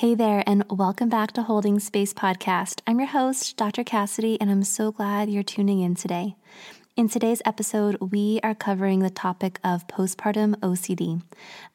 Hey there, and welcome back to Holding Space Podcast. I'm your host, Dr. Cassidy, and I'm so glad you're tuning in today. In today's episode, we are covering the topic of postpartum OCD.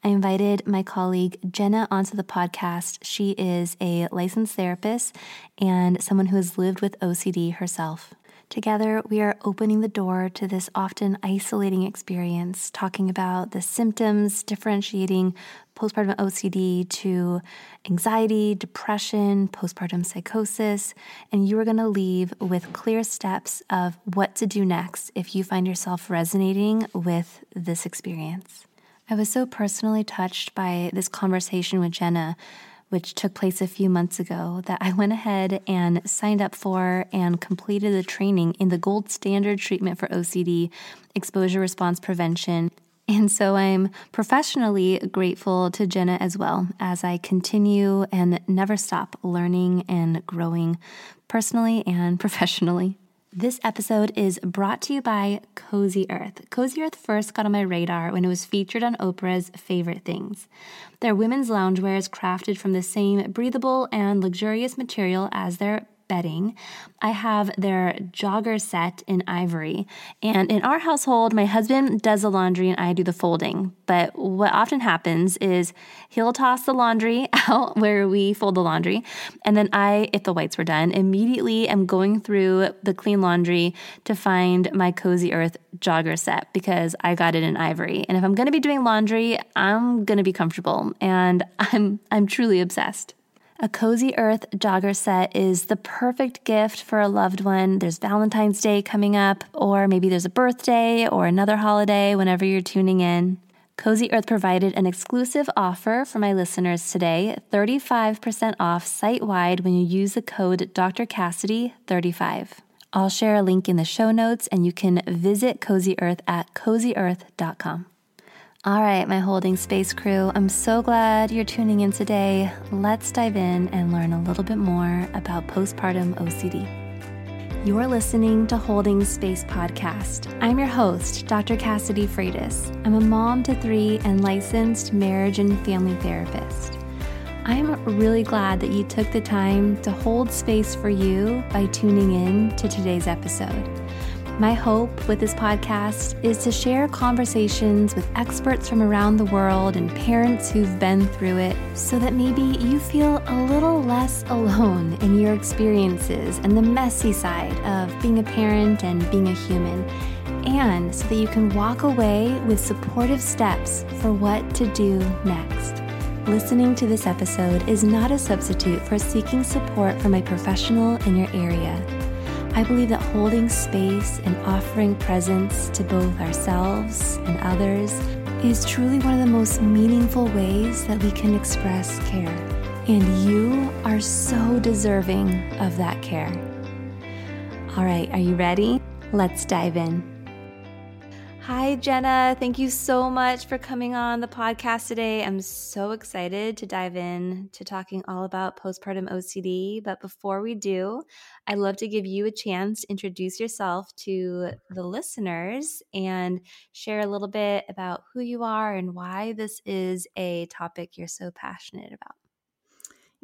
I invited my colleague Jenna onto the podcast. She is a licensed therapist and someone who has lived with OCD herself. Together, we are opening the door to this often isolating experience, talking about the symptoms, differentiating postpartum OCD to anxiety, depression, postpartum psychosis, and you are going to leave with clear steps of what to do next if you find yourself resonating with this experience. I was so personally touched by this conversation with Jenna which took place a few months ago, that I went ahead and signed up for and completed the training in the gold standard treatment for OCD, exposure response prevention. And so I'm professionally grateful to Jenna as well as I continue and never stop learning and growing personally and professionally. This episode is brought to you by Cozy Earth. Cozy Earth first got on my radar when it was featured on Oprah's Favorite Things. Their women's loungewear is crafted from the same breathable and luxurious material as their bedding. I have their jogger set in ivory. And in our household, my husband does the laundry and I do the folding. But what often happens is he'll toss the laundry out where we fold the laundry. And then I, if the whites were done, immediately am going through the clean laundry to find my Cozy Earth jogger set because I got it in ivory. And if I'm going to be doing laundry, I'm going to be comfortable. And I'm, I'm truly obsessed. A Cozy Earth jogger set is the perfect gift for a loved one. There's Valentine's Day coming up, or maybe there's a birthday or another holiday whenever you're tuning in. Cozy Earth provided an exclusive offer for my listeners today 35% off site wide when you use the code Dr. Cassidy35. I'll share a link in the show notes and you can visit Cozy Earth at cozyearth.com. All right, my holding space crew, I'm so glad you're tuning in today. Let's dive in and learn a little bit more about postpartum OCD. You're listening to Holding Space Podcast. I'm your host, Dr. Cassidy Freitas. I'm a mom to three and licensed marriage and family therapist. I'm really glad that you took the time to hold space for you by tuning in to today's episode. My hope with this podcast is to share conversations with experts from around the world and parents who've been through it so that maybe you feel a little less alone in your experiences and the messy side of being a parent and being a human, and so that you can walk away with supportive steps for what to do next. Listening to this episode is not a substitute for seeking support from a professional in your area. I believe that holding space and offering presence to both ourselves and others is truly one of the most meaningful ways that we can express care. And you are so deserving of that care. All right, are you ready? Let's dive in. Hi, Jenna. Thank you so much for coming on the podcast today. I'm so excited to dive in to talking all about postpartum OCD. But before we do, I'd love to give you a chance to introduce yourself to the listeners and share a little bit about who you are and why this is a topic you're so passionate about.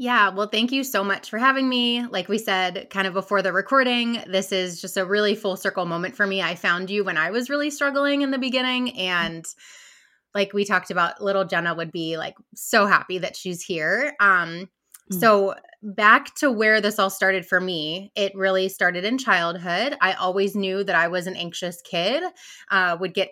Yeah, well, thank you so much for having me. Like we said, kind of before the recording, this is just a really full circle moment for me. I found you when I was really struggling in the beginning. And like we talked about, little Jenna would be like so happy that she's here. Um, mm. So, back to where this all started for me, it really started in childhood. I always knew that I was an anxious kid, uh, would get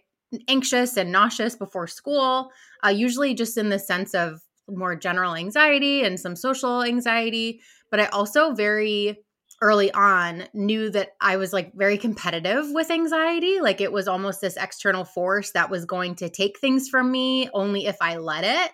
anxious and nauseous before school, uh, usually just in the sense of more general anxiety and some social anxiety. But I also very early on knew that I was like very competitive with anxiety. Like it was almost this external force that was going to take things from me only if I let it.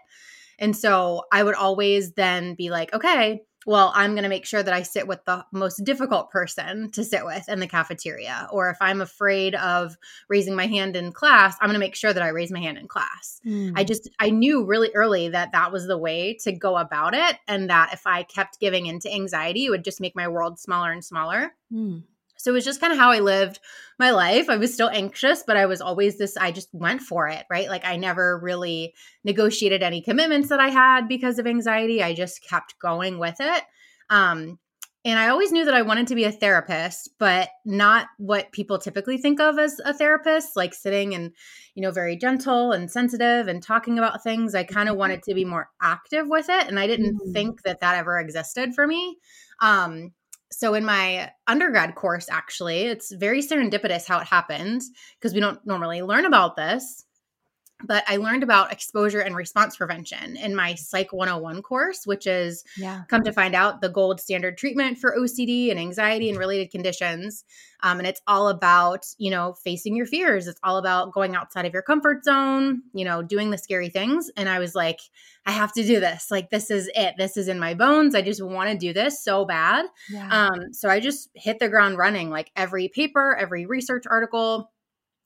And so I would always then be like, okay, well, I'm going to make sure that I sit with the most difficult person to sit with in the cafeteria. Or if I'm afraid of raising my hand in class, I'm going to make sure that I raise my hand in class. Mm. I just, I knew really early that that was the way to go about it. And that if I kept giving into anxiety, it would just make my world smaller and smaller. Mm. So it was just kind of how I lived my life. I was still anxious, but I was always this, I just went for it, right? Like I never really negotiated any commitments that I had because of anxiety. I just kept going with it. Um, and I always knew that I wanted to be a therapist, but not what people typically think of as a therapist, like sitting and, you know, very gentle and sensitive and talking about things. I kind of wanted to be more active with it. And I didn't mm. think that that ever existed for me. Um, so in my undergrad course actually it's very serendipitous how it happened because we don't normally learn about this but I learned about exposure and response prevention in my Psych 101 course, which is yeah. come to find out the gold standard treatment for OCD and anxiety and related conditions. Um, and it's all about, you know, facing your fears. It's all about going outside of your comfort zone, you know, doing the scary things. And I was like, I have to do this. Like, this is it. This is in my bones. I just want to do this so bad. Yeah. Um, so I just hit the ground running, like every paper, every research article.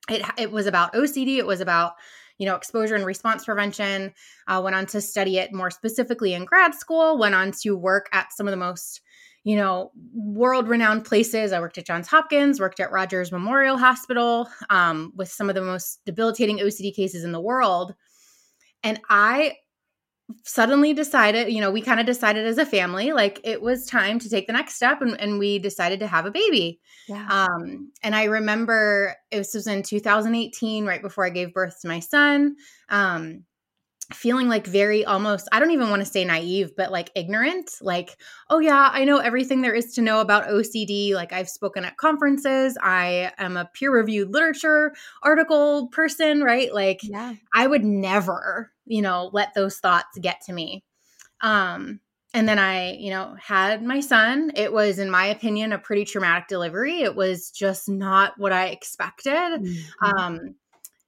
It, it was about OCD. It was about you know, exposure and response prevention. Uh, went on to study it more specifically in grad school. Went on to work at some of the most you know, world renowned places. I worked at Johns Hopkins, worked at Rogers Memorial Hospital um, with some of the most debilitating OCD cases in the world. And I suddenly decided, you know, we kind of decided as a family, like it was time to take the next step and, and we decided to have a baby. Yeah. Um, and I remember it was, was in 2018, right before I gave birth to my son. Um, feeling like very almost i don't even want to say naive but like ignorant like oh yeah i know everything there is to know about ocd like i've spoken at conferences i am a peer reviewed literature article person right like yeah. i would never you know let those thoughts get to me um and then i you know had my son it was in my opinion a pretty traumatic delivery it was just not what i expected mm-hmm. um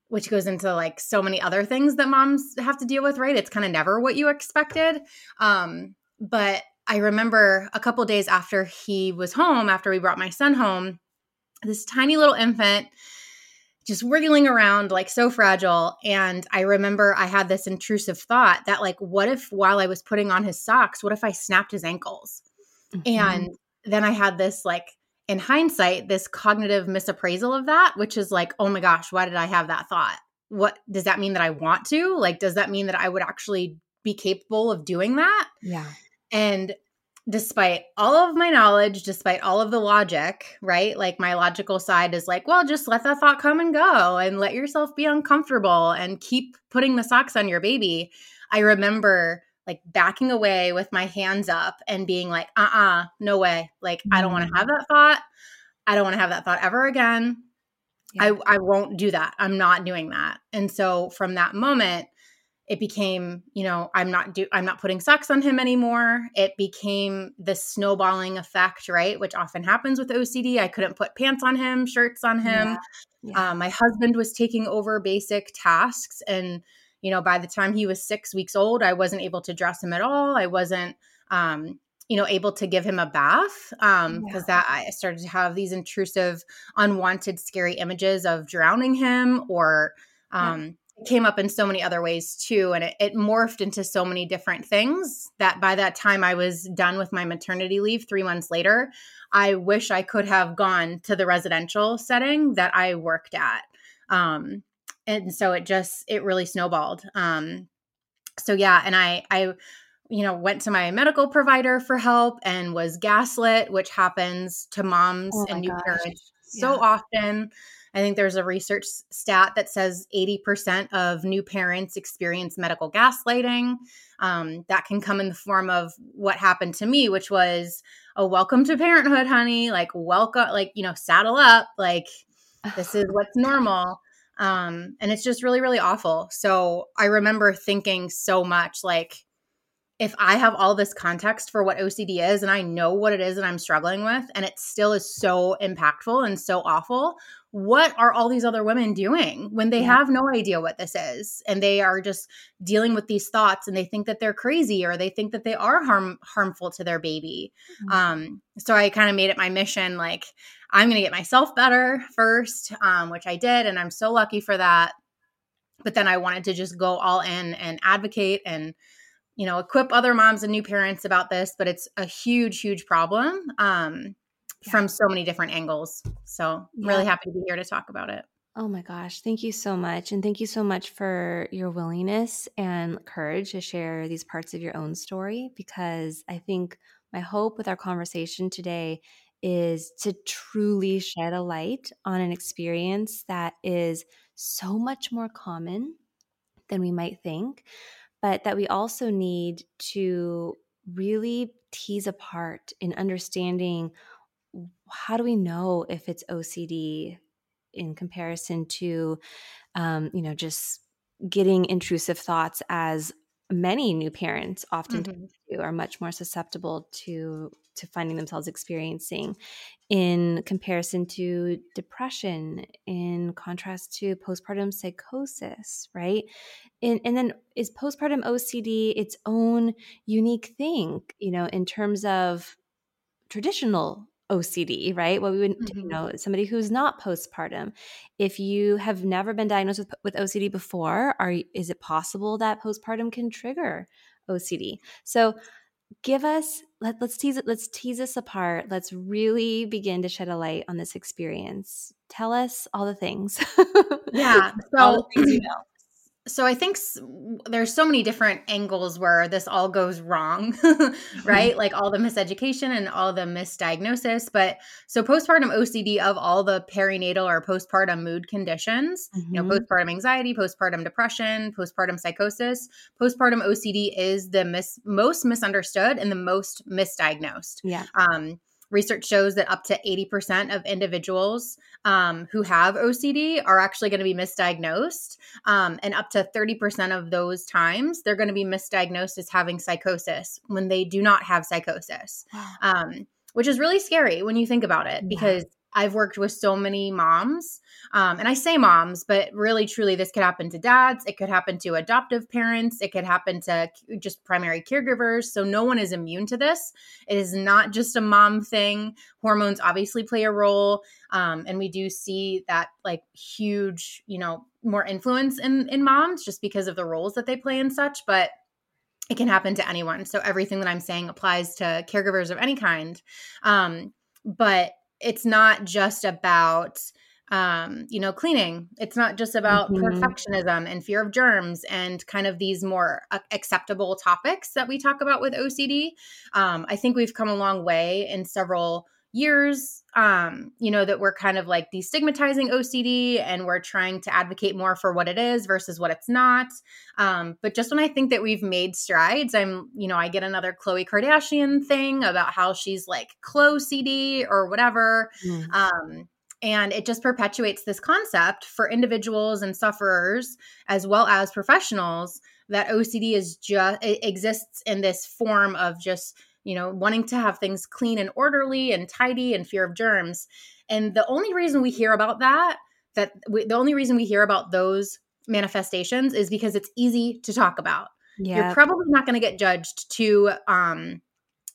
which goes into like so many other things that moms have to deal with, right? It's kind of never what you expected. Um, but I remember a couple days after he was home, after we brought my son home, this tiny little infant just wriggling around like so fragile and i remember i had this intrusive thought that like what if while i was putting on his socks what if i snapped his ankles mm-hmm. and then i had this like in hindsight, this cognitive misappraisal of that, which is like, oh my gosh, why did I have that thought? What does that mean that I want to? Like, does that mean that I would actually be capable of doing that? Yeah. And despite all of my knowledge, despite all of the logic, right? Like, my logical side is like, well, just let that thought come and go and let yourself be uncomfortable and keep putting the socks on your baby. I remember like backing away with my hands up and being like, uh uh-uh, uh no way. Like. I don't want to mm. have that thought. I don't want to have that thought ever again. Yeah. I, I won't do that. I'm not doing that. And so from that moment, it became, you know, I'm not do I'm not putting socks on him anymore. It became the snowballing effect, right? Which often happens with OCD. I couldn't put pants on him, shirts on him. Yeah. Yeah. Um, my husband was taking over basic tasks and you know, by the time he was six weeks old, I wasn't able to dress him at all. I wasn't, um, you know able to give him a bath um because yeah. that i started to have these intrusive unwanted scary images of drowning him or um came up in so many other ways too and it, it morphed into so many different things that by that time i was done with my maternity leave three months later i wish i could have gone to the residential setting that i worked at um and so it just it really snowballed um so yeah and i i you know, went to my medical provider for help and was gaslit, which happens to moms oh and new gosh. parents so yeah. often. I think there's a research stat that says 80% of new parents experience medical gaslighting. Um, that can come in the form of what happened to me, which was a welcome to parenthood, honey. Like, welcome, like, you know, saddle up. Like, this is what's normal. Um, and it's just really, really awful. So I remember thinking so much like, if I have all this context for what OCD is and I know what it is that I'm struggling with and it still is so impactful and so awful, what are all these other women doing when they yeah. have no idea what this is and they are just dealing with these thoughts and they think that they're crazy or they think that they are harm harmful to their baby. Mm-hmm. Um so I kind of made it my mission like I'm going to get myself better first, um which I did and I'm so lucky for that. But then I wanted to just go all in and advocate and you know equip other moms and new parents about this but it's a huge huge problem um, yeah. from so many different angles so yeah. really happy to be here to talk about it oh my gosh thank you so much and thank you so much for your willingness and courage to share these parts of your own story because i think my hope with our conversation today is to truly shed a light on an experience that is so much more common than we might think but that we also need to really tease apart in understanding how do we know if it's OCD in comparison to, um, you know, just getting intrusive thoughts as many new parents often mm-hmm. are much more susceptible to to finding themselves experiencing in comparison to depression in contrast to postpartum psychosis right and, and then is postpartum ocd its own unique thing you know in terms of traditional OCD, right? What we would, mm-hmm. you know, somebody who's not postpartum. If you have never been diagnosed with, with OCD before, are is it possible that postpartum can trigger OCD? So give us let, let's tease it let's tease this apart. Let's really begin to shed a light on this experience. Tell us all the things. Yeah so things you know so I think there's so many different angles where this all goes wrong, right? like all the miseducation and all the misdiagnosis. But so postpartum OCD of all the perinatal or postpartum mood conditions, mm-hmm. you know, mm-hmm. postpartum anxiety, postpartum depression, postpartum psychosis, postpartum OCD is the mis- most misunderstood and the most misdiagnosed. Yeah. Um, research shows that up to 80% of individuals um, who have OCD are actually going to be misdiagnosed. Um, and up to 30% of those times, they're going to be misdiagnosed as having psychosis when they do not have psychosis, um, which is really scary when you think about it because I've worked with so many moms, um, and I say moms, but really, truly, this could happen to dads. It could happen to adoptive parents. It could happen to just primary caregivers. So, no one is immune to this. It is not just a mom thing. Hormones obviously play a role. Um, and we do see that like huge, you know, more influence in, in moms just because of the roles that they play and such. But it can happen to anyone. So, everything that I'm saying applies to caregivers of any kind. Um, but it's not just about um, you know, cleaning. It's not just about mm-hmm. perfectionism and fear of germs and kind of these more uh, acceptable topics that we talk about with OCD. Um, I think we've come a long way in several years um you know that we're kind of like destigmatizing OCD and we're trying to advocate more for what it is versus what it's not um but just when I think that we've made strides I'm you know I get another Khloe Kardashian thing about how she's like Khloe CD or whatever mm. um and it just perpetuates this concept for individuals and sufferers as well as professionals that OCD is just exists in this form of just you know, wanting to have things clean and orderly and tidy and fear of germs. And the only reason we hear about that, that we, the only reason we hear about those manifestations is because it's easy to talk about. Yep. You're probably not going to get judged too um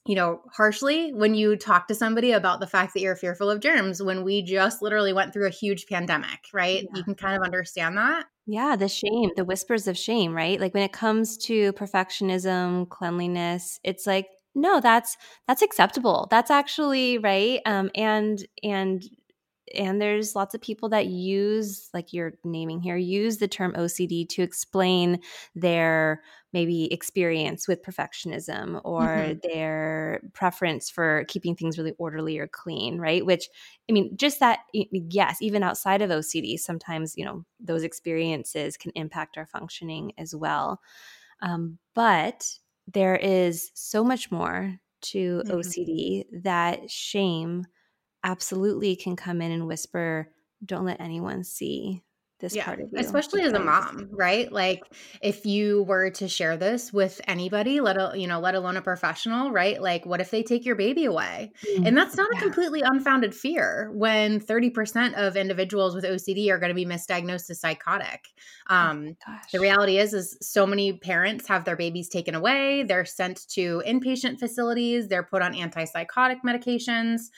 you know, harshly when you talk to somebody about the fact that you're fearful of germs when we just literally went through a huge pandemic, right? Yeah. You can kind of understand that. Yeah, the shame, the whispers of shame, right? Like when it comes to perfectionism, cleanliness, it's like no, that's that's acceptable. That's actually right. Um and and and there's lots of people that use like you're naming here use the term ocd to explain their maybe experience with perfectionism or mm-hmm. their preference for keeping things really orderly or clean right which i mean just that yes even outside of ocd sometimes you know those experiences can impact our functioning as well um, but there is so much more to mm-hmm. ocd that shame absolutely can come in and whisper, don't let anyone see this yeah, part of you. Especially because. as a mom, right? Like if you were to share this with anybody, let a, you know, let alone a professional, right? Like what if they take your baby away? Mm-hmm. And that's not yeah. a completely unfounded fear when 30% of individuals with OCD are going to be misdiagnosed as psychotic. Oh um, oh the reality is is so many parents have their babies taken away, they're sent to inpatient facilities, they're put on antipsychotic medications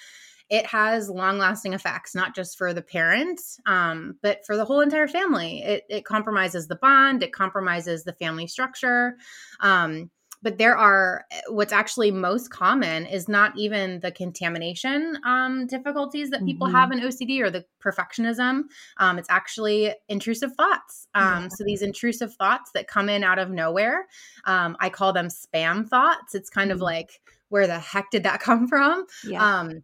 it has long lasting effects, not just for the parents, um, but for the whole entire family. It, it, compromises the bond, it compromises the family structure. Um, but there are what's actually most common is not even the contamination um, difficulties that people mm-hmm. have in OCD or the perfectionism. Um, it's actually intrusive thoughts. Um, yeah. So these intrusive thoughts that come in out of nowhere, um, I call them spam thoughts. It's kind mm-hmm. of like, where the heck did that come from? Yeah. Um,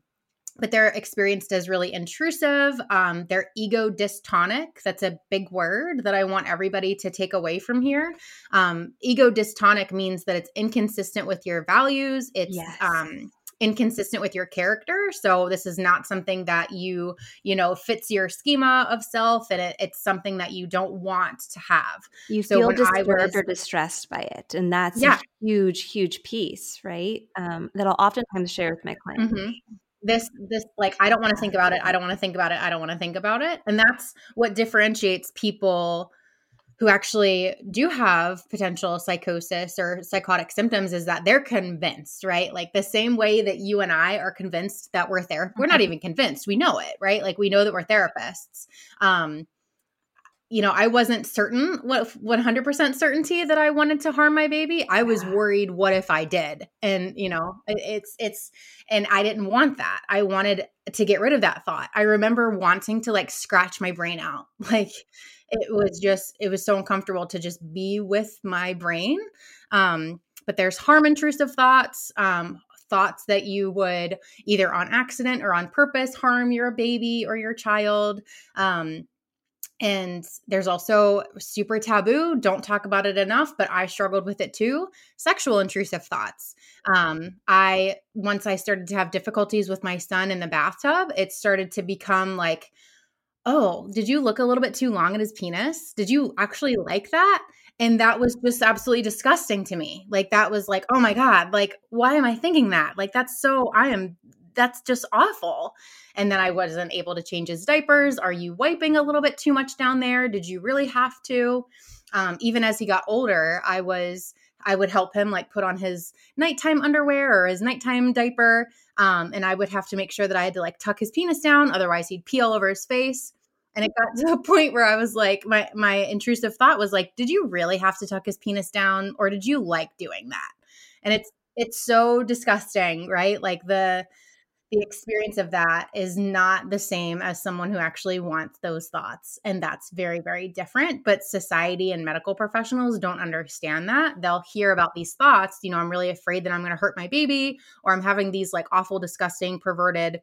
but they're experienced as really intrusive. Um, they're ego dystonic. That's a big word that I want everybody to take away from here. Um, ego dystonic means that it's inconsistent with your values. It's yes. um, inconsistent with your character. So this is not something that you, you know, fits your schema of self, and it, it's something that you don't want to have. You so feel disturbed was, or distressed by it, and that's yeah. a huge, huge piece, right? Um, that I'll oftentimes share with my clients. Mm-hmm this this like i don't want to think about it i don't want to think about it i don't want to think about it. And that's what differentiates people who actually do have potential psychosis or psychotic symptoms is that they're convinced right? Like the same way that you and i are convinced that we're there we're not mm-hmm. even convinced we know it right? Like we know that we're therapists. Um you know, I wasn't certain what 100% certainty that I wanted to harm my baby. I was worried what if I did? And, you know, it's it's and I didn't want that. I wanted to get rid of that thought. I remember wanting to like scratch my brain out. Like it was just it was so uncomfortable to just be with my brain. Um but there's harm intrusive thoughts, um thoughts that you would either on accident or on purpose harm your baby or your child. Um, and there's also super taboo, don't talk about it enough, but I struggled with it too sexual intrusive thoughts. Um, I, once I started to have difficulties with my son in the bathtub, it started to become like, oh, did you look a little bit too long at his penis? Did you actually like that? And that was just absolutely disgusting to me. Like, that was like, oh my God, like, why am I thinking that? Like, that's so, I am that's just awful. And then I wasn't able to change his diapers. Are you wiping a little bit too much down there? Did you really have to? Um, even as he got older, I was I would help him like put on his nighttime underwear or his nighttime diaper. Um, and I would have to make sure that I had to like tuck his penis down, otherwise he'd pee all over his face. And it got to a point where I was like, my my intrusive thought was like, did you really have to tuck his penis down, or did you like doing that? And it's it's so disgusting, right? Like the the experience of that is not the same as someone who actually wants those thoughts. And that's very, very different. But society and medical professionals don't understand that. They'll hear about these thoughts, you know, I'm really afraid that I'm going to hurt my baby, or I'm having these like awful, disgusting, perverted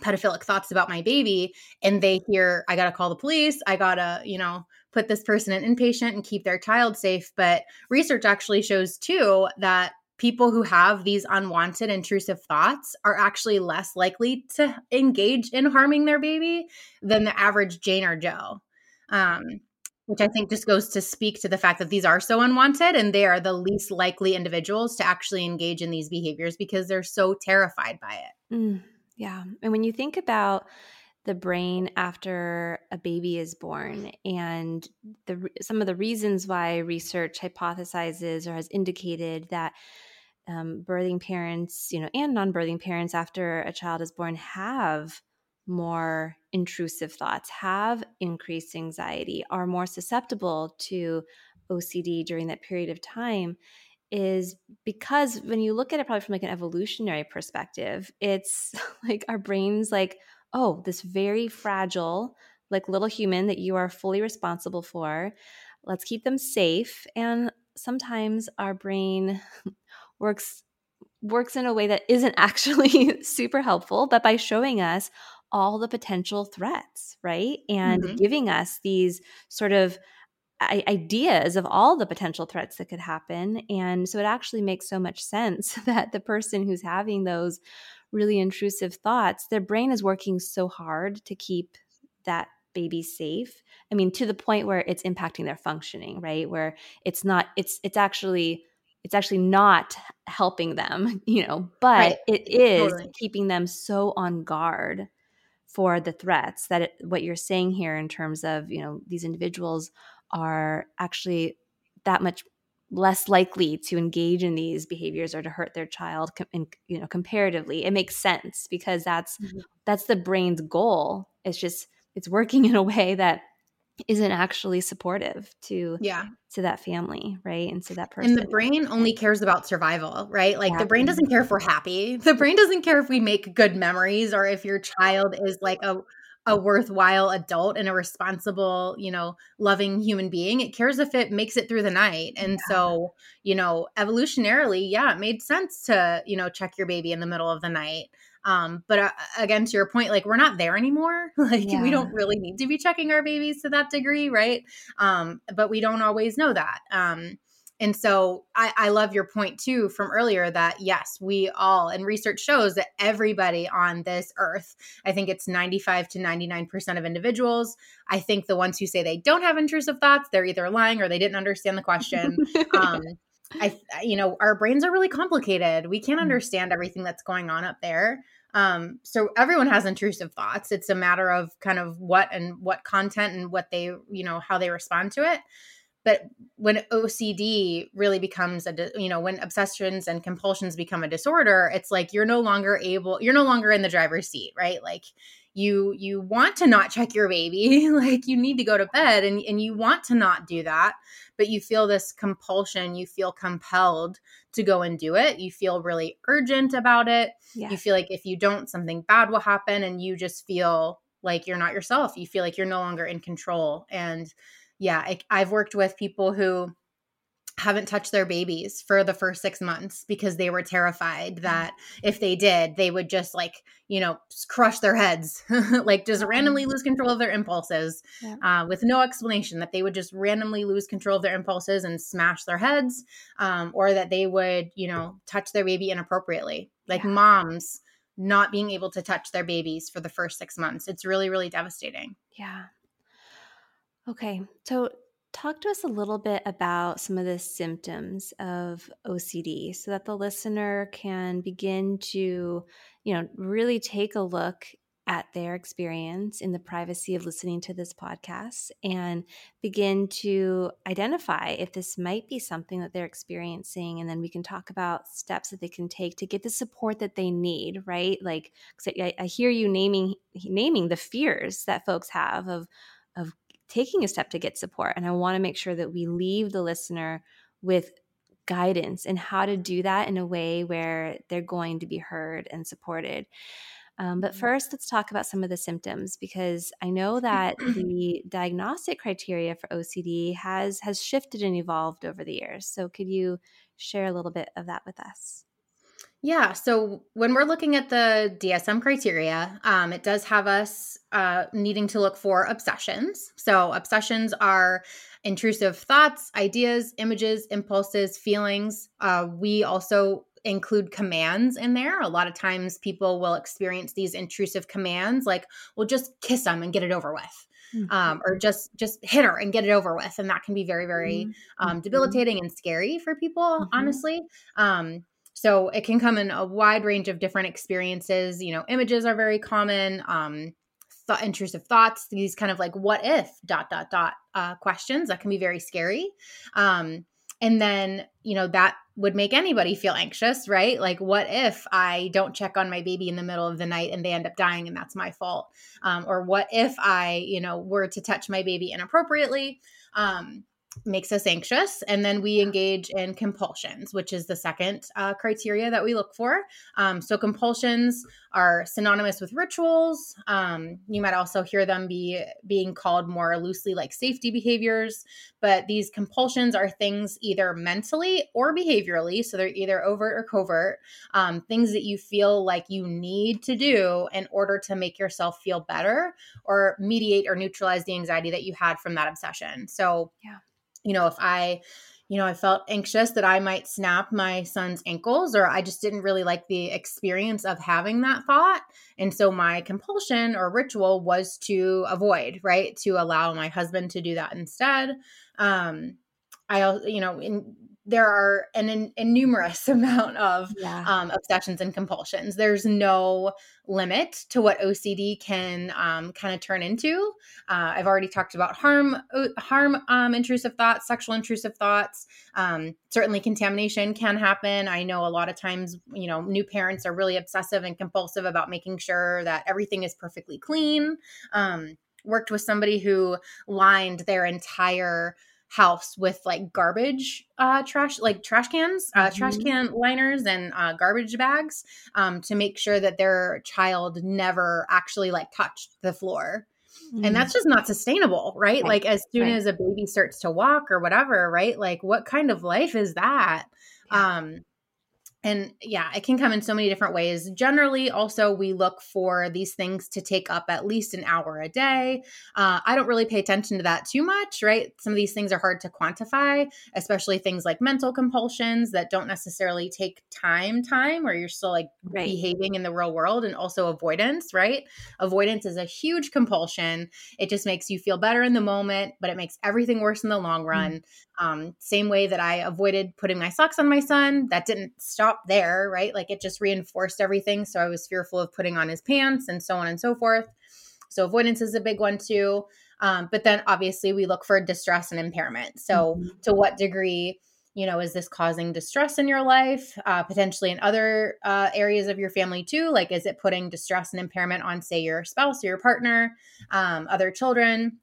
pedophilic thoughts about my baby and they hear i got to call the police i got to you know put this person in inpatient and keep their child safe but research actually shows too that people who have these unwanted intrusive thoughts are actually less likely to engage in harming their baby than the average Jane or Joe. Um, which I think just goes to speak to the fact that these are so unwanted and they are the least likely individuals to actually engage in these behaviors because they're so terrified by it. Mm, yeah. And when you think about the brain after a baby is born and the some of the reasons why research hypothesizes or has indicated that um, birthing parents, you know, and non-birthing parents after a child is born have more intrusive thoughts, have increased anxiety, are more susceptible to OCD during that period of time is because when you look at it probably from like an evolutionary perspective, it's like our brains like, oh, this very fragile like little human that you are fully responsible for. Let's keep them safe and sometimes our brain works works in a way that isn't actually super helpful, but by showing us all the potential threats, right? And mm-hmm. giving us these sort of ideas of all the potential threats that could happen. And so it actually makes so much sense that the person who's having those really intrusive thoughts, their brain is working so hard to keep that baby safe. I mean, to the point where it's impacting their functioning, right? Where it's not, it's, it's actually, it's actually not helping them, you know, but right. it is totally. keeping them so on guard for the threats that it, what you're saying here in terms of, you know, these individuals are actually that much less likely to engage in these behaviors or to hurt their child in, you know comparatively it makes sense because that's mm-hmm. that's the brain's goal it's just it's working in a way that isn't actually supportive to yeah to that family right and to that person and the brain only cares about survival right like yeah. the brain doesn't care if we're happy the brain doesn't care if we make good memories or if your child is like a a worthwhile adult and a responsible, you know, loving human being. It cares if it makes it through the night. And yeah. so, you know, evolutionarily, yeah, it made sense to, you know, check your baby in the middle of the night. Um, but uh, again, to your point, like we're not there anymore. like yeah. we don't really need to be checking our babies to that degree, right? Um, but we don't always know that. Um, and so I, I, love your point too from earlier that yes, we all, and research shows that everybody on this earth, I think it's 95 to 99% of individuals. I think the ones who say they don't have intrusive thoughts, they're either lying or they didn't understand the question. um, I, you know, our brains are really complicated. We can't mm. understand everything that's going on up there. Um, so everyone has intrusive thoughts. It's a matter of kind of what and what content and what they, you know, how they respond to it but when ocd really becomes a you know when obsessions and compulsions become a disorder it's like you're no longer able you're no longer in the driver's seat right like you you want to not check your baby like you need to go to bed and, and you want to not do that but you feel this compulsion you feel compelled to go and do it you feel really urgent about it yeah. you feel like if you don't something bad will happen and you just feel like you're not yourself you feel like you're no longer in control and yeah, I, I've worked with people who haven't touched their babies for the first six months because they were terrified mm. that if they did, they would just like, you know, crush their heads, like just randomly lose control of their impulses yeah. uh, with no explanation, that they would just randomly lose control of their impulses and smash their heads, um, or that they would, you know, touch their baby inappropriately. Like yeah. moms not being able to touch their babies for the first six months. It's really, really devastating. Yeah. Okay. So, talk to us a little bit about some of the symptoms of OCD so that the listener can begin to, you know, really take a look at their experience in the privacy of listening to this podcast and begin to identify if this might be something that they're experiencing and then we can talk about steps that they can take to get the support that they need right? Like I, I hear you naming naming the fears that folks have of of taking a step to get support. And I want to make sure that we leave the listener with guidance and how to do that in a way where they're going to be heard and supported. Um, but mm-hmm. first, let's talk about some of the symptoms because I know that the diagnostic criteria for OCD has has shifted and evolved over the years. So, could you share a little bit of that with us? Yeah. So when we're looking at the DSM criteria, um, it does have us uh, needing to look for obsessions. So obsessions are intrusive thoughts, ideas, images, impulses, feelings. Uh, we also include commands in there. A lot of times people will experience these intrusive commands like, well, just kiss them and get it over with. Mm-hmm. Um, or just just hit her and get it over with and that can be very very mm-hmm. um, debilitating and scary for people mm-hmm. honestly um, so it can come in a wide range of different experiences. You know, images are very common. Um, intrusive thoughts, these kind of like what if dot dot dot uh, questions that can be very scary. Um, and then, you know, that would make anybody feel anxious, right? Like, what if I don't check on my baby in the middle of the night and they end up dying and that's my fault? Um, or what if I, you know, were to touch my baby inappropriately? Um, makes us anxious. And then we engage in compulsions, which is the second uh, criteria that we look for. Um, so, compulsions are synonymous with rituals. Um, you might also hear them be being called more loosely like safety behaviors. But these compulsions are things either mentally or behaviorally. So, they're either overt or covert, um, things that you feel like you need to do in order to make yourself feel better or mediate or neutralize the anxiety that you had from that obsession. So, yeah you know, if I, you know, I felt anxious that I might snap my son's ankles, or I just didn't really like the experience of having that thought. And so my compulsion or ritual was to avoid, right? To allow my husband to do that instead. Um, I, you know, in there are an, numerous amount of yeah. um, obsessions and compulsions. There's no limit to what OCD can um, kind of turn into. Uh, I've already talked about harm, harm, um, intrusive thoughts, sexual intrusive thoughts. Um, certainly, contamination can happen. I know a lot of times, you know, new parents are really obsessive and compulsive about making sure that everything is perfectly clean. Um, worked with somebody who lined their entire house with like garbage uh trash like trash cans uh mm-hmm. trash can liners and uh garbage bags um to make sure that their child never actually like touched the floor mm-hmm. and that's just not sustainable right, right. like as soon right. as a baby starts to walk or whatever right like what kind of life is that yeah. um and yeah, it can come in so many different ways. Generally, also, we look for these things to take up at least an hour a day. Uh, I don't really pay attention to that too much, right? Some of these things are hard to quantify, especially things like mental compulsions that don't necessarily take time, time, where you're still like right. behaving in the real world, and also avoidance, right? Avoidance is a huge compulsion. It just makes you feel better in the moment, but it makes everything worse in the long mm. run. Mm-hmm. Um, same way that I avoided putting my socks on my son, that didn't stop there, right? Like it just reinforced everything. So I was fearful of putting on his pants and so on and so forth. So avoidance is a big one too. Um, but then obviously we look for distress and impairment. So mm-hmm. to what degree, you know, is this causing distress in your life, uh, potentially in other uh, areas of your family too? Like, is it putting distress and impairment on, say, your spouse or your partner, um, other children?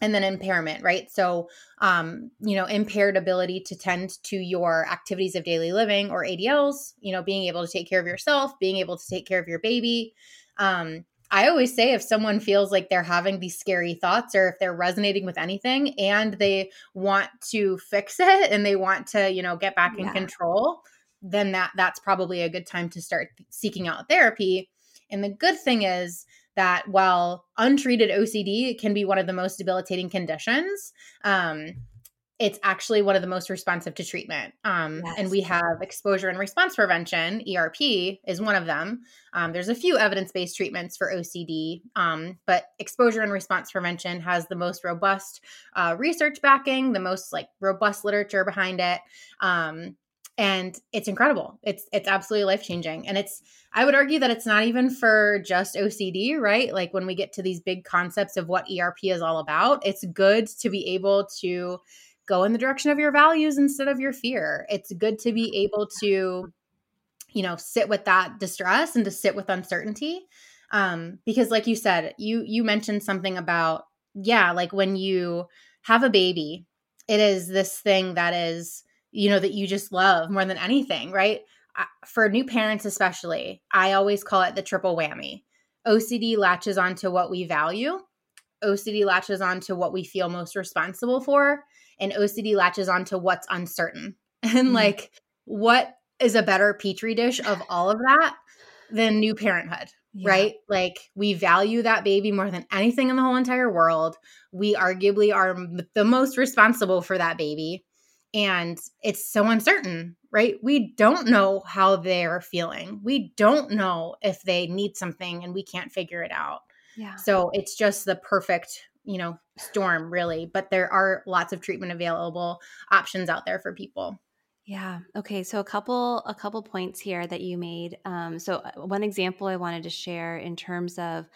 And then impairment right? So um, you know impaired ability to tend to your activities of daily living or adls you know being able to take care of yourself being able to take care of your baby. Um, i always say if someone feels like they're having these scary thoughts or if they're resonating with anything and they want to fix it and they want to you know get back in yeah. control then that that's probably a good time to start seeking out therapy. And the good thing is that while untreated OCD can be one of the most debilitating conditions, um, it's actually one of the most responsive to treatment. Um, yes. And we have exposure and response prevention, ERP is one of them. Um, there's a few evidence based treatments for OCD, um, but exposure and response prevention has the most robust uh, research backing, the most like robust literature behind it. And it's incredible. It's it's absolutely life changing and it's i would argue that it's not even for just ocd right? Like when we get to these big concepts of what erp is all about it's good to be able to go in the direction of your values instead of your fear. It's good to be able to you know sit with that distress and to sit with uncertainty. Um because like you said you you mentioned something about yeah like when you have a baby it is this thing that is you know, that you just love more than anything, right? For new parents, especially, I always call it the triple whammy. OCD latches onto what we value, OCD latches onto what we feel most responsible for, and OCD latches onto what's uncertain. And mm-hmm. like, what is a better petri dish of all of that than new parenthood? Yeah. right? Like we value that baby more than anything in the whole entire world. We arguably are the most responsible for that baby and it's so uncertain right? We don't know how they're feeling. We don't know if they need something and we can't figure it out. Yeah. So it's just the perfect you know storm really but there are lots of treatment available options out there for people. Yeah. Okay so a couple a couple points here that you made. Um, so uh, one example i wanted to share in terms of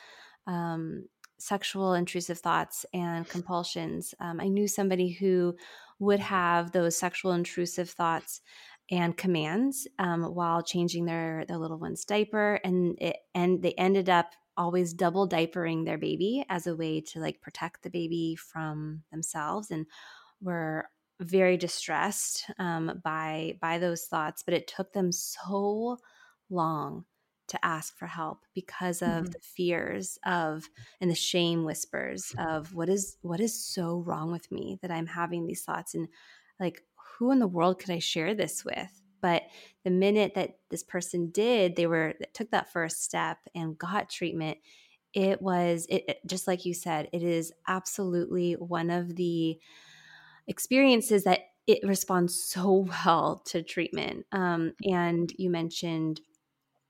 um, sexual intrusive thoughts and compulsions. Um, i knew somebody who would have those sexual intrusive thoughts and commands um, while changing their their little one's diaper, and it and they ended up always double diapering their baby as a way to like protect the baby from themselves, and were very distressed um, by by those thoughts. But it took them so long to ask for help because of mm-hmm. the fears of and the shame whispers of what is what is so wrong with me that I'm having these thoughts and like who in the world could I share this with? But the minute that this person did, they were took that first step and got treatment. It was it, it just like you said, it is absolutely one of the experiences that it responds so well to treatment. Um, and you mentioned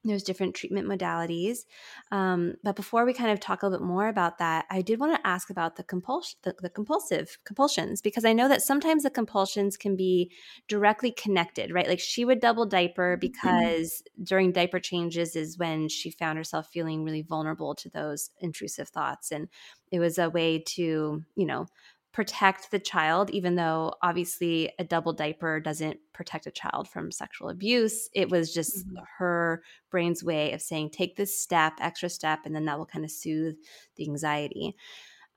there's different treatment modalities um, but before we kind of talk a little bit more about that i did want to ask about the compulsion the, the, compulsive compulsions because i know that sometimes the compulsions can be directly connected right like she would double diaper mm-hmm. because mm-hmm. during diaper changes is when she found herself feeling really vulnerable to those intrusive thoughts and it was a way to you know protect the child, even though obviously a double diaper doesn't protect a child from sexual abuse. It was just mm-hmm. her brain's way of saying, take this step, extra step, and then that will kind of soothe the anxiety.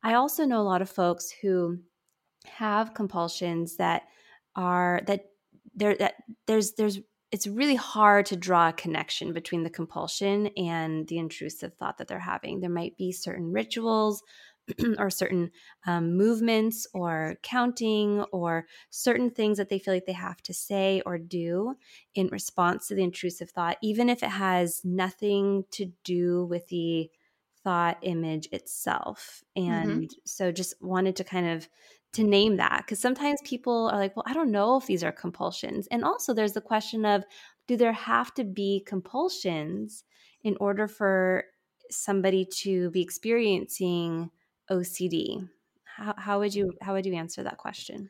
I also know a lot of folks who have compulsions that are that there that there's there's it's really hard to draw a connection between the compulsion and the intrusive thought that they're having. There might be certain rituals or certain um, movements or counting or certain things that they feel like they have to say or do in response to the intrusive thought, even if it has nothing to do with the thought image itself. Mm-hmm. And mm-hmm. so just wanted to kind of to name that because sometimes people are like, well, I don't know if these are compulsions. And also there's the question of do there have to be compulsions in order for somebody to be experiencing OCD? How, how would you how would you answer that question?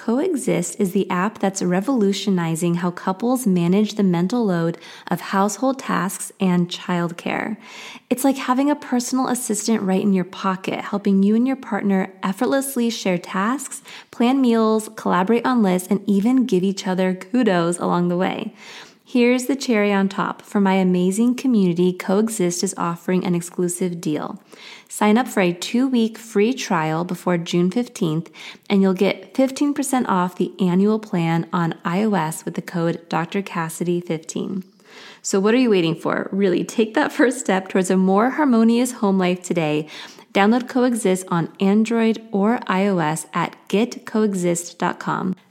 Coexist is the app that's revolutionizing how couples manage the mental load of household tasks and childcare. It's like having a personal assistant right in your pocket, helping you and your partner effortlessly share tasks, plan meals, collaborate on lists, and even give each other kudos along the way. Here's the cherry on top. For my amazing community, Coexist is offering an exclusive deal. Sign up for a two week free trial before June 15th, and you'll get 15% off the annual plan on iOS with the code Dr. Cassidy 15 So, what are you waiting for? Really, take that first step towards a more harmonious home life today. Download Coexist on Android or iOS at getcoexist.com.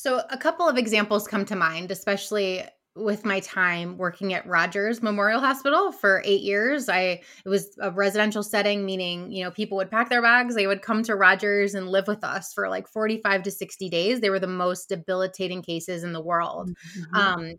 So, a couple of examples come to mind, especially with my time working at Rogers Memorial Hospital for eight years. I it was a residential setting, meaning you know people would pack their bags, they would come to Rogers and live with us for like forty five to sixty days. They were the most debilitating cases in the world. Mm-hmm. Um,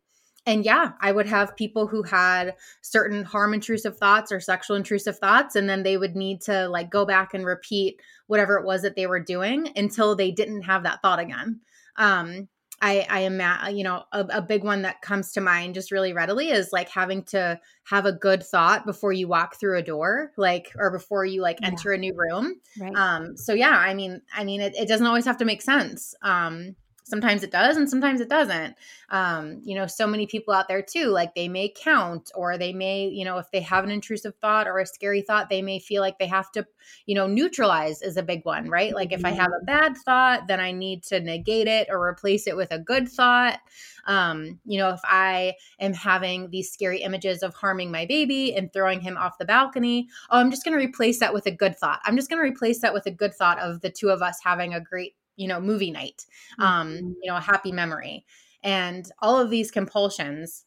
and yeah, I would have people who had certain harm intrusive thoughts or sexual intrusive thoughts, and then they would need to like go back and repeat whatever it was that they were doing until they didn't have that thought again. Um, I, I am, you know, a, a, big one that comes to mind just really readily is like having to have a good thought before you walk through a door, like, or before you like enter yeah. a new room. Right. Um, so yeah, I mean, I mean, it, it doesn't always have to make sense. Um, sometimes it does and sometimes it doesn't. Um, you know so many people out there too like they may count or they may you know if they have an intrusive thought or a scary thought they may feel like they have to you know neutralize is a big one right? Like if i have a mm-hmm. bad thought then i need to negate it or replace it with a good thought. Um, you know if i am having these scary images of harming my baby and throwing him off the balcony oh i'm just going to replace that with a good thought. I'm just going to replace that with a good thought of the two of us having a great you know movie night um mm-hmm. you know a happy memory and all of these compulsions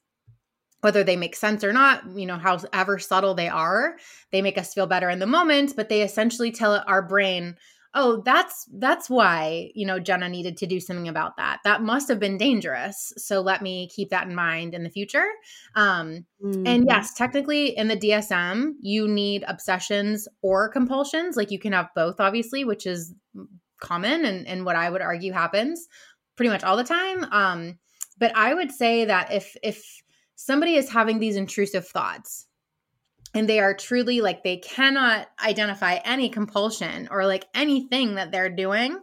whether they make sense or not you know however subtle they are they make us feel better in the moment but they essentially tell our brain oh that's that's why you know jenna needed to do something about that that must have been dangerous so let me keep that in mind in the future um, mm-hmm. and yes technically in the dsm you need obsessions or compulsions like you can have both obviously which is common and, and what I would argue happens pretty much all the time. Um, but I would say that if if somebody is having these intrusive thoughts and they are truly like they cannot identify any compulsion or like anything that they're doing,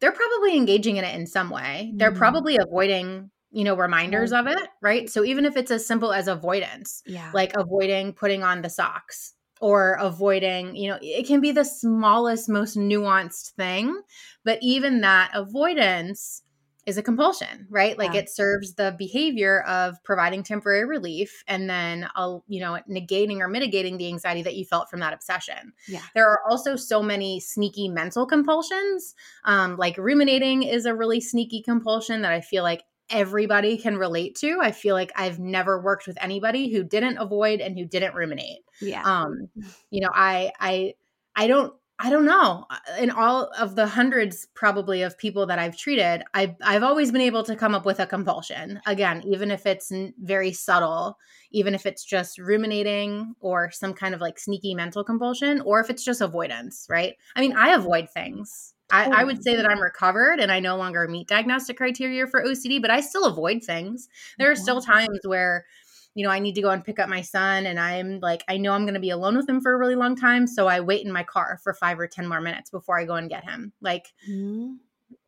they're probably engaging in it in some way. They're mm-hmm. probably avoiding you know reminders of it right so even if it's as simple as avoidance yeah like avoiding putting on the socks or avoiding, you know, it can be the smallest, most nuanced thing. But even that avoidance is a compulsion, right? Like yeah. it serves the behavior of providing temporary relief and then, uh, you know, negating or mitigating the anxiety that you felt from that obsession. Yeah. There are also so many sneaky mental compulsions. Um, like ruminating is a really sneaky compulsion that I feel like everybody can relate to. I feel like I've never worked with anybody who didn't avoid and who didn't ruminate. Yeah. Um, you know, I I I don't I don't know. In all of the hundreds probably of people that I've treated, I've I've always been able to come up with a compulsion. Again, even if it's very subtle, even if it's just ruminating or some kind of like sneaky mental compulsion, or if it's just avoidance, right? I mean, I avoid things I, I, would say that I'm recovered and I no longer meet diagnostic criteria for OCD, but I still avoid things. There are still times where, you know, I need to go and pick up my son and I'm like, I know I'm going to be alone with him for a really long time. So I wait in my car for five or 10 more minutes before I go and get him. Like, mm-hmm.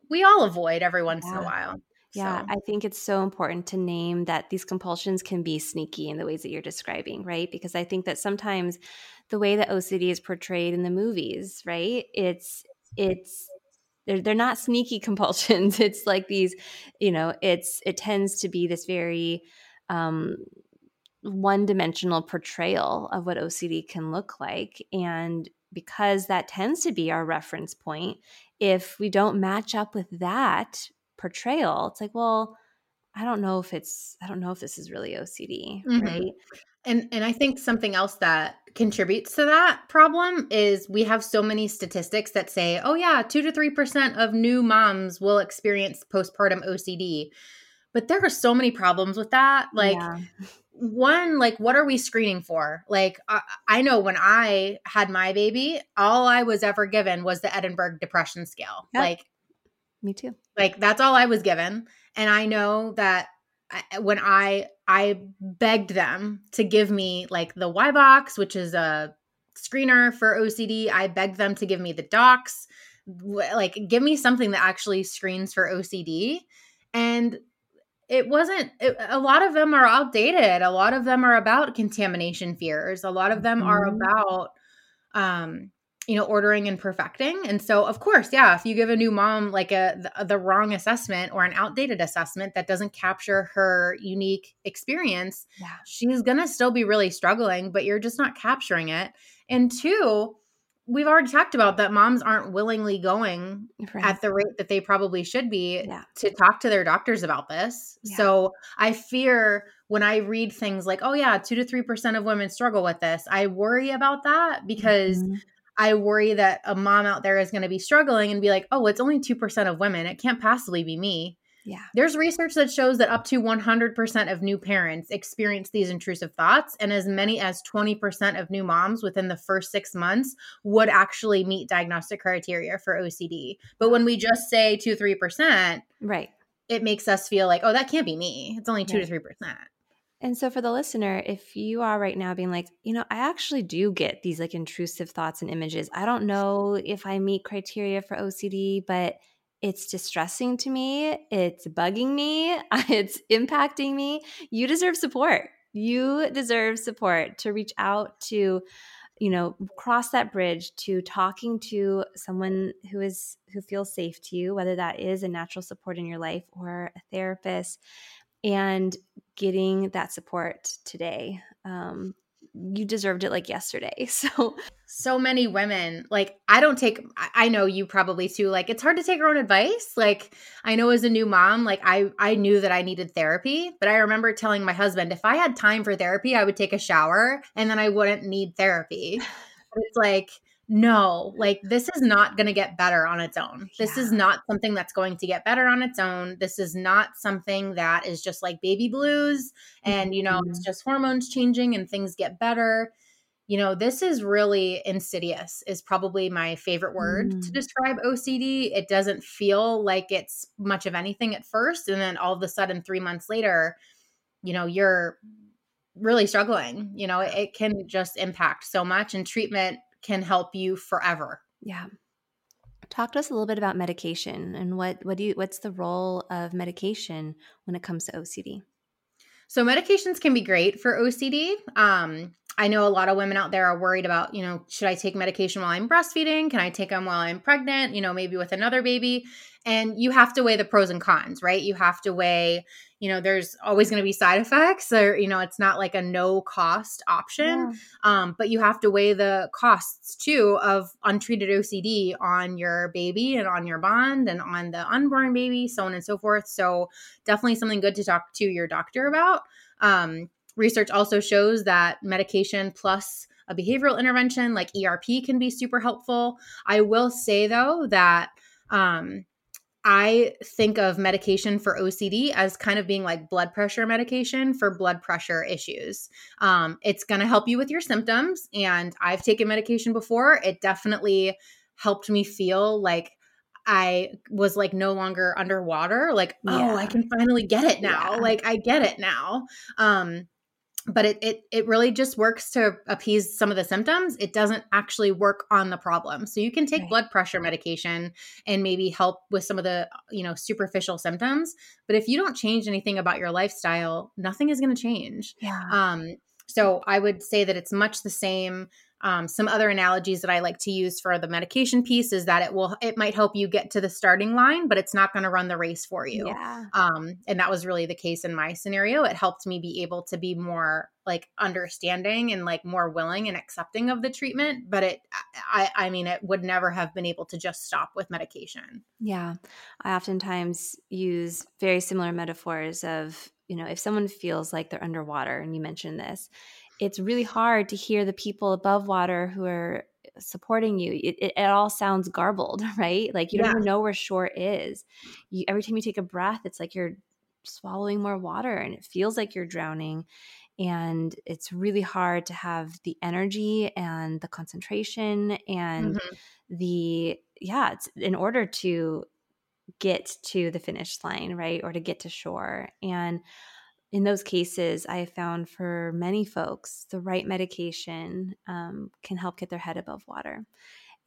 we all avoid every once yeah. in a while. Yeah, so. I think it's so important to name that these compulsions can be sneaky in the ways that you're describing, right? Because I think that sometimes the way that OCD is portrayed in the movies, right? It's it's they're they're not sneaky compulsions. It's like these, you know, it's it tends to be this very um, one dimensional portrayal of what OCD can look like. And because that tends to be our reference point, if we don't match up with that portrayal, it's like, well, I don't know if it's I don't know if this is really OCD, mm-hmm. right? And and I think something else that contributes to that problem is we have so many statistics that say, oh yeah, 2 to 3% of new moms will experience postpartum OCD. But there are so many problems with that. Like yeah. one, like what are we screening for? Like I, I know when I had my baby, all I was ever given was the Edinburgh depression scale. Yep. Like me too. Like that's all I was given. And I know that when I I begged them to give me like the YBOCS, which is a screener for OCD. I begged them to give me the docs, like give me something that actually screens for OCD. And it wasn't it, a lot of them are outdated. A lot of them are about contamination fears. A lot of them mm-hmm. are about um you know ordering and perfecting and so of course yeah if you give a new mom like a the, the, wrong assessment or an outdated assessment that doesn't capture her unique experience yeah. she's gonna still be really struggling but you're just not capturing it and two we've already talked about that moms aren't willingly going right. at the rate that they probably should be yeah. to talk to their doctors about this yeah. so i fear when i read things like oh yeah 2 to 3% of women struggle with this i worry about that because mm-hmm I worry that a mom out there is going to be struggling and be like, oh, it's only 2% of women. It can't possibly be me. Yeah. There's research that shows that up to 100% of new parents experience these intrusive thoughts, and as many as 20% of new moms within the first six months would actually meet diagnostic criteria for OCD. But when we just say 2 3%, right, it makes us feel like, oh, that can't be me. It's only 2 right. to 3%. And so for the listener, if you are right now being like, you know, I actually do get these like intrusive thoughts and images. I don't know if I meet criteria for OCD, but it's distressing to me, it's bugging me, it's impacting me. You deserve support. You deserve support to reach out to you know cross that bridge to talking to someone who is who feels safe to you whether that is a natural support in your life or a therapist and getting that support today. Um, you deserved it like yesterday. So, so many women, like, I don't take, I know you probably too, like, it's hard to take your own advice. Like, I know as a new mom, like, I, I knew that I needed therapy, but I remember telling my husband, if I had time for therapy, I would take a shower and then I wouldn't need therapy. it's like, no, like this is not going to get better on its own. This yeah. is not something that's going to get better on its own. This is not something that is just like baby blues and, you know, mm-hmm. it's just hormones changing and things get better. You know, this is really insidious, is probably my favorite word mm. to describe OCD. It doesn't feel like it's much of anything at first. And then all of a sudden, three months later, you know, you're really struggling. You know, it can just impact so much. And treatment can help you forever. Yeah. Talk to us a little bit about medication and what what do you what's the role of medication when it comes to OCD? So medications can be great for OCD. Um, I know a lot of women out there are worried about, you know, should I take medication while I'm breastfeeding? Can I take them while I'm pregnant? You know, maybe with another baby. And you have to weigh the pros and cons, right? You have to weigh, you know there's always going to be side effects or you know it's not like a no cost option yeah. um, but you have to weigh the costs too of untreated ocd on your baby and on your bond and on the unborn baby so on and so forth so definitely something good to talk to your doctor about um, research also shows that medication plus a behavioral intervention like erp can be super helpful i will say though that um, I think of medication for OCD as kind of being like blood pressure medication for blood pressure issues. Um, it's going to help you with your symptoms. And I've taken medication before. It definitely helped me feel like I was like no longer underwater. Like, yeah. oh, I can finally get it now. Yeah. Like, I get it now. Um, but it, it it really just works to appease some of the symptoms it doesn't actually work on the problem so you can take right. blood pressure medication and maybe help with some of the you know superficial symptoms but if you don't change anything about your lifestyle nothing is going to change yeah. um so i would say that it's much the same um, some other analogies that I like to use for the medication piece is that it will it might help you get to the starting line, but it's not going to run the race for you. Yeah. Um, and that was really the case in my scenario. It helped me be able to be more like understanding and like more willing and accepting of the treatment. But it, I, I mean, it would never have been able to just stop with medication. Yeah, I oftentimes use very similar metaphors of you know if someone feels like they're underwater, and you mentioned this it's really hard to hear the people above water who are supporting you. It, it, it all sounds garbled right? Like you don't even know where shore is. You, every time you take a breath it's like you're swallowing more water and it feels like you're drowning. And it's really hard to have the energy and the concentration and mm-hmm. the yeah it's in order to get to the finish line right or to get to shore. And in those cases, I have found for many folks, the right medication um, can help get their head above water.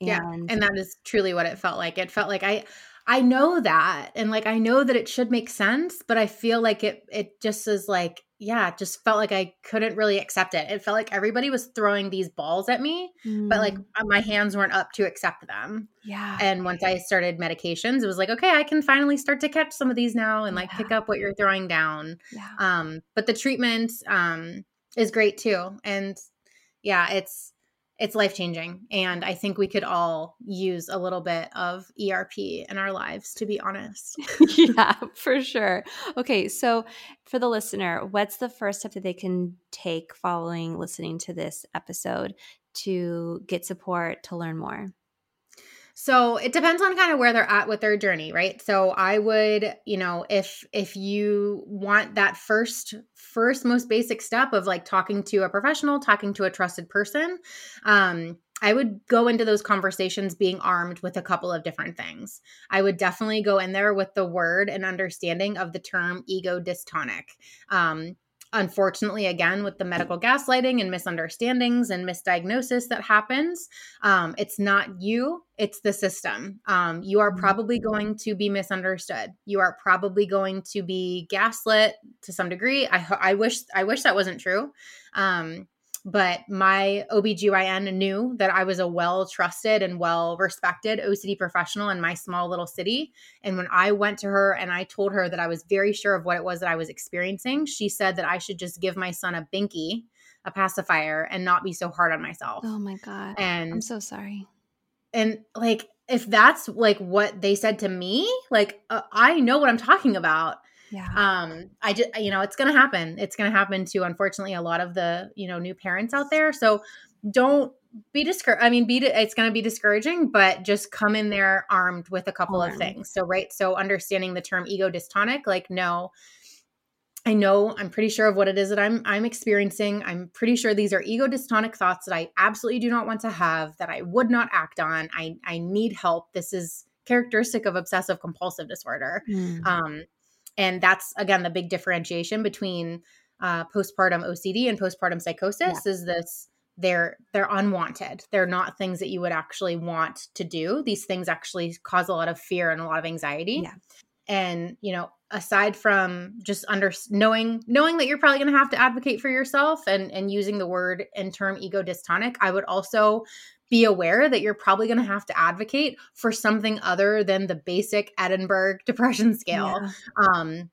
And, yeah, and that is truly what it felt like. It felt like I, I know that and like I know that it should make sense, but I feel like it it just is like yeah, it just felt like I couldn't really accept it. It felt like everybody was throwing these balls at me, mm. but like mm. my hands weren't up to accept them. Yeah. And once I started medications, it was like, okay, I can finally start to catch some of these now and like yeah. pick up what you're throwing down. Yeah. Um, but the treatment um is great too. And yeah, it's it's life changing. And I think we could all use a little bit of ERP in our lives, to be honest. yeah, for sure. Okay. So, for the listener, what's the first step that they can take following listening to this episode to get support to learn more? So it depends on kind of where they're at with their journey, right? So I would, you know, if if you want that first first most basic step of like talking to a professional, talking to a trusted person, um I would go into those conversations being armed with a couple of different things. I would definitely go in there with the word and understanding of the term ego dystonic. Um, unfortunately again with the medical gaslighting and misunderstandings and misdiagnosis that happens um, it's not you it's the system. Um, you are mm-hmm. probably going to be misunderstood. You are probably going to be gaslit to some degree. I, I wish i wish that wasn't true. Um, but my OBGYN knew that I was a well trusted and well respected OCD professional in my small little city. And when I went to her and I told her that I was very sure of what it was that I was experiencing, she said that I should just give my son a binky, a pacifier, and not be so hard on myself. Oh my God. And I'm so sorry. And like, if that's like what they said to me, like, uh, I know what I'm talking about yeah um i just you know it's gonna happen it's gonna happen to unfortunately a lot of the you know new parents out there so don't be discouraged i mean be it's gonna be discouraging but just come in there armed with a couple of things so right so understanding the term ego dystonic like no I know I'm pretty sure of what it is that I'm I'm experiencing. I'm pretty sure these are ego dystonic thoughts that I absolutely do not want to have, that I would not act on. I I need help. This is characteristic of obsessive compulsive disorder. Mm. Um, and that's again the big differentiation between uh, postpartum OCD and postpartum psychosis yeah. is this they're they're unwanted. They're not things that you would actually want to do. These things actually cause a lot of fear and a lot of anxiety. Yeah. And you know, aside from just under knowing knowing that you're probably going to have to advocate for yourself and and using the word and term ego dystonic, I would also be aware that you're probably going to have to advocate for something other than the basic Edinburgh depression scale. Yeah. Um,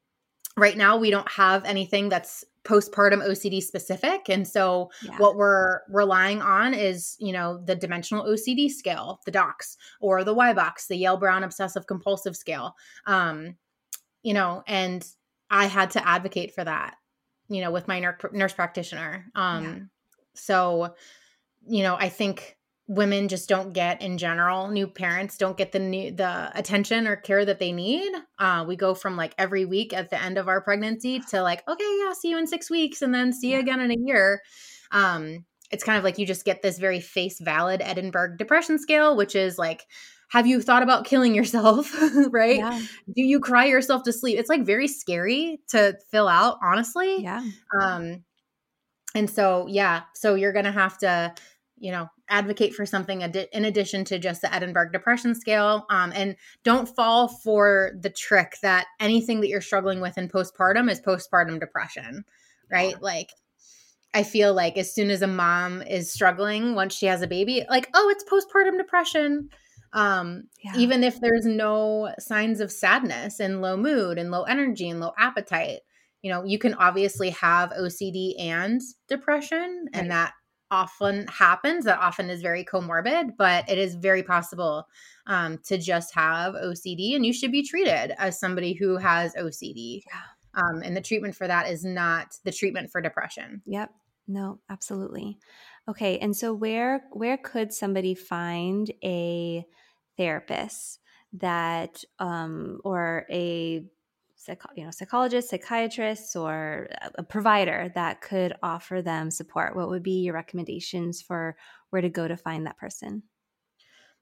right now, we don't have anything that's postpartum OCD specific. And so yeah. what we're relying on is, you know, the dimensional OCD scale, the DOCS, or the YBOCS, the Yale Brown Obsessive Compulsive Scale. Um, you know, and I had to advocate for that, you know, with my nurse, nurse practitioner. Um, yeah. So, you know, I think women just don't get in general new parents don't get the new the attention or care that they need uh, we go from like every week at the end of our pregnancy to like okay yeah I'll see you in six weeks and then see you again in a year. Um, it's kind of like you just get this very face valid edinburgh depression scale which is like have you thought about killing yourself? Right? Yeah. do you cry yourself to sleep? It's like very scary to fill out honestly. Yeah. Um and so yeah so you're gonna have to you know advocate for something in addition to just the edinburgh depression scale um, and don't fall for the trick that anything that you're struggling with in postpartum is postpartum depression right like i feel like as soon as a mom is struggling once she has a baby like oh it's postpartum depression um, yeah. even if there's no signs of sadness and low mood and low energy and low appetite you know you can obviously have ocd and depression right. and that often happens that often is very comorbid but it is very possible um, to just have ocd and you should be treated as somebody who has ocd yeah. um, and the treatment for that is not the treatment for depression. Yep. No absolutely. Okay and so where where could somebody find a therapist that um, or a you know psychologists psychiatrists or a provider that could offer them support what would be your recommendations for where to go to find that person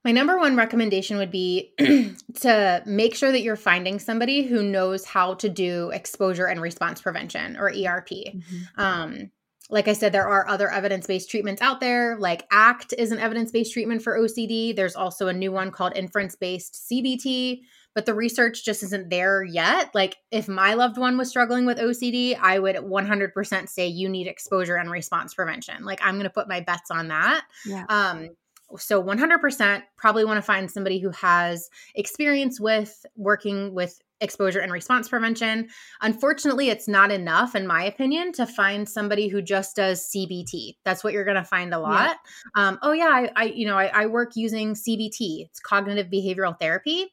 my number one recommendation would be to make sure that you're finding somebody who knows how to do exposure and response prevention or erp mm-hmm. um, like I said, there are other evidence based treatments out there, like ACT is an evidence based treatment for OCD. There's also a new one called inference based CBT, but the research just isn't there yet. Like, if my loved one was struggling with OCD, I would 100% say you need exposure and response prevention. Like, I'm going to put my bets on that. Yeah. Um, so 100% probably want to find somebody who has experience with working with exposure and response prevention. Unfortunately, it's not enough, in my opinion, to find somebody who just does CBT. That's what you're going to find a lot. Um, oh yeah, I, I you know I, I work using CBT. It's cognitive behavioral therapy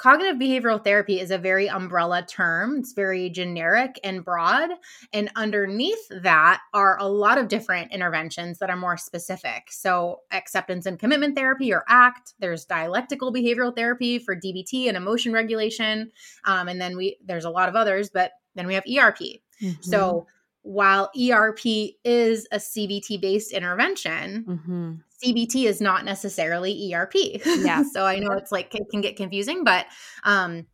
cognitive behavioral therapy is a very umbrella term. It's very generic and broad. And underneath that are a lot of different interventions that are more specific. So, acceptance and commitment therapy or ACT, there's dialectical behavioral therapy for DBT and emotion regulation. Um, and then we, there's a lot of others, but then we have ERP. Mm-hmm. So, while ERP is a CBT based intervention, mm-hmm. CBT is not necessarily ERP. Yeah. so I know it's like it can get confusing, but um,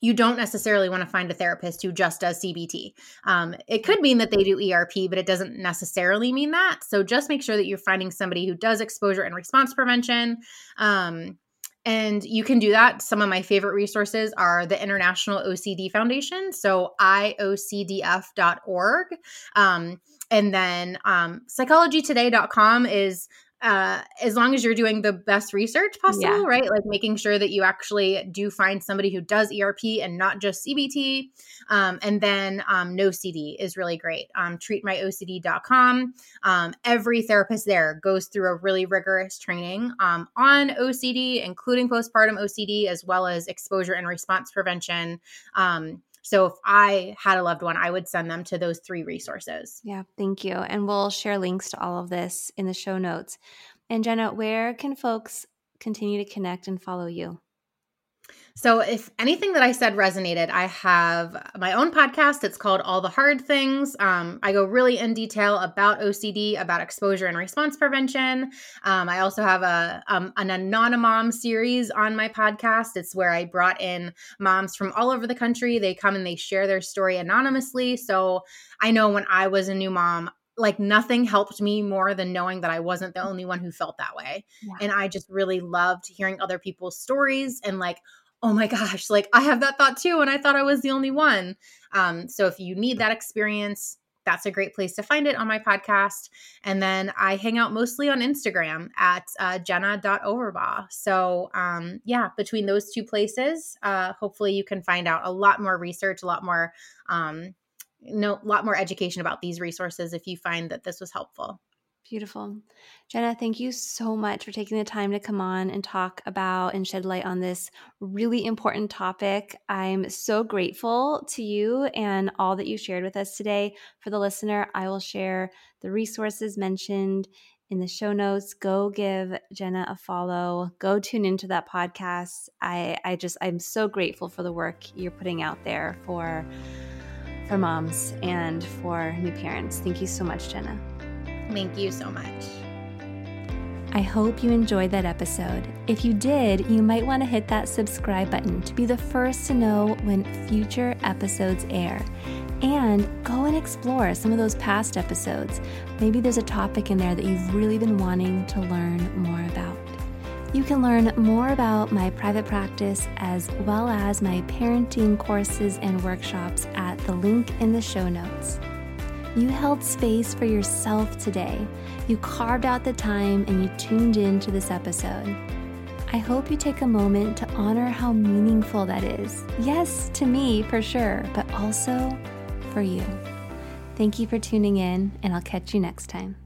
you don't necessarily want to find a therapist who just does CBT. Um, it could mean that they do ERP, but it doesn't necessarily mean that. So just make sure that you're finding somebody who does exposure and response prevention. Um, and you can do that. Some of my favorite resources are the International OCD Foundation, so iocdf.org. Um, and then um, psychologytoday.com is uh, as long as you're doing the best research possible, yeah. right? Like making sure that you actually do find somebody who does ERP and not just CBT. Um, and then um, NOCD is really great. Um, treatmyocd.com. Um, every therapist there goes through a really rigorous training um, on OCD, including postpartum OCD, as well as exposure and response prevention. Um, so if I had a loved one, I would send them to those three resources. Yeah, thank you. And we'll share links to all of this in the show notes. And Jenna, where can folks continue to connect and follow you? So, if anything that I said resonated, I have my own podcast. It's called All the Hard Things. Um, I go really in detail about OCD, about exposure and response prevention. Um, I also have a um, an Anonymom series on my podcast. It's where I brought in moms from all over the country. They come and they share their story anonymously. So, I know when I was a new mom, like nothing helped me more than knowing that I wasn't the only one who felt that way. Yeah. And I just really loved hearing other people's stories and like oh my gosh, like I have that thought too, and I thought I was the only one. Um, so if you need that experience, that's a great place to find it on my podcast. And then I hang out mostly on Instagram at uh, jenna.overbaugh. So, um, yeah, between those two places, uh, hopefully you can find out a lot more research, a lot more, um, no, a lot more education about these resources if you find that this was helpful. Beautiful. Jenna, thank you so much for taking the time to come on and talk about and shed light on this really important topic. I'm so grateful to you and all that you shared with us today. For the listener, I will share the resources mentioned in the show notes. Go give Jenna a follow. Go tune into that podcast. I, I just, I'm so grateful for the work you're putting out there for, for moms and for new parents. Thank you so much, Jenna. Thank you so much. I hope you enjoyed that episode. If you did, you might want to hit that subscribe button to be the first to know when future episodes air. And go and explore some of those past episodes. Maybe there's a topic in there that you've really been wanting to learn more about. You can learn more about my private practice as well as my parenting courses and workshops at the link in the show notes. You held space for yourself today. You carved out the time and you tuned in to this episode. I hope you take a moment to honor how meaningful that is. Yes, to me for sure, but also for you. Thank you for tuning in, and I'll catch you next time.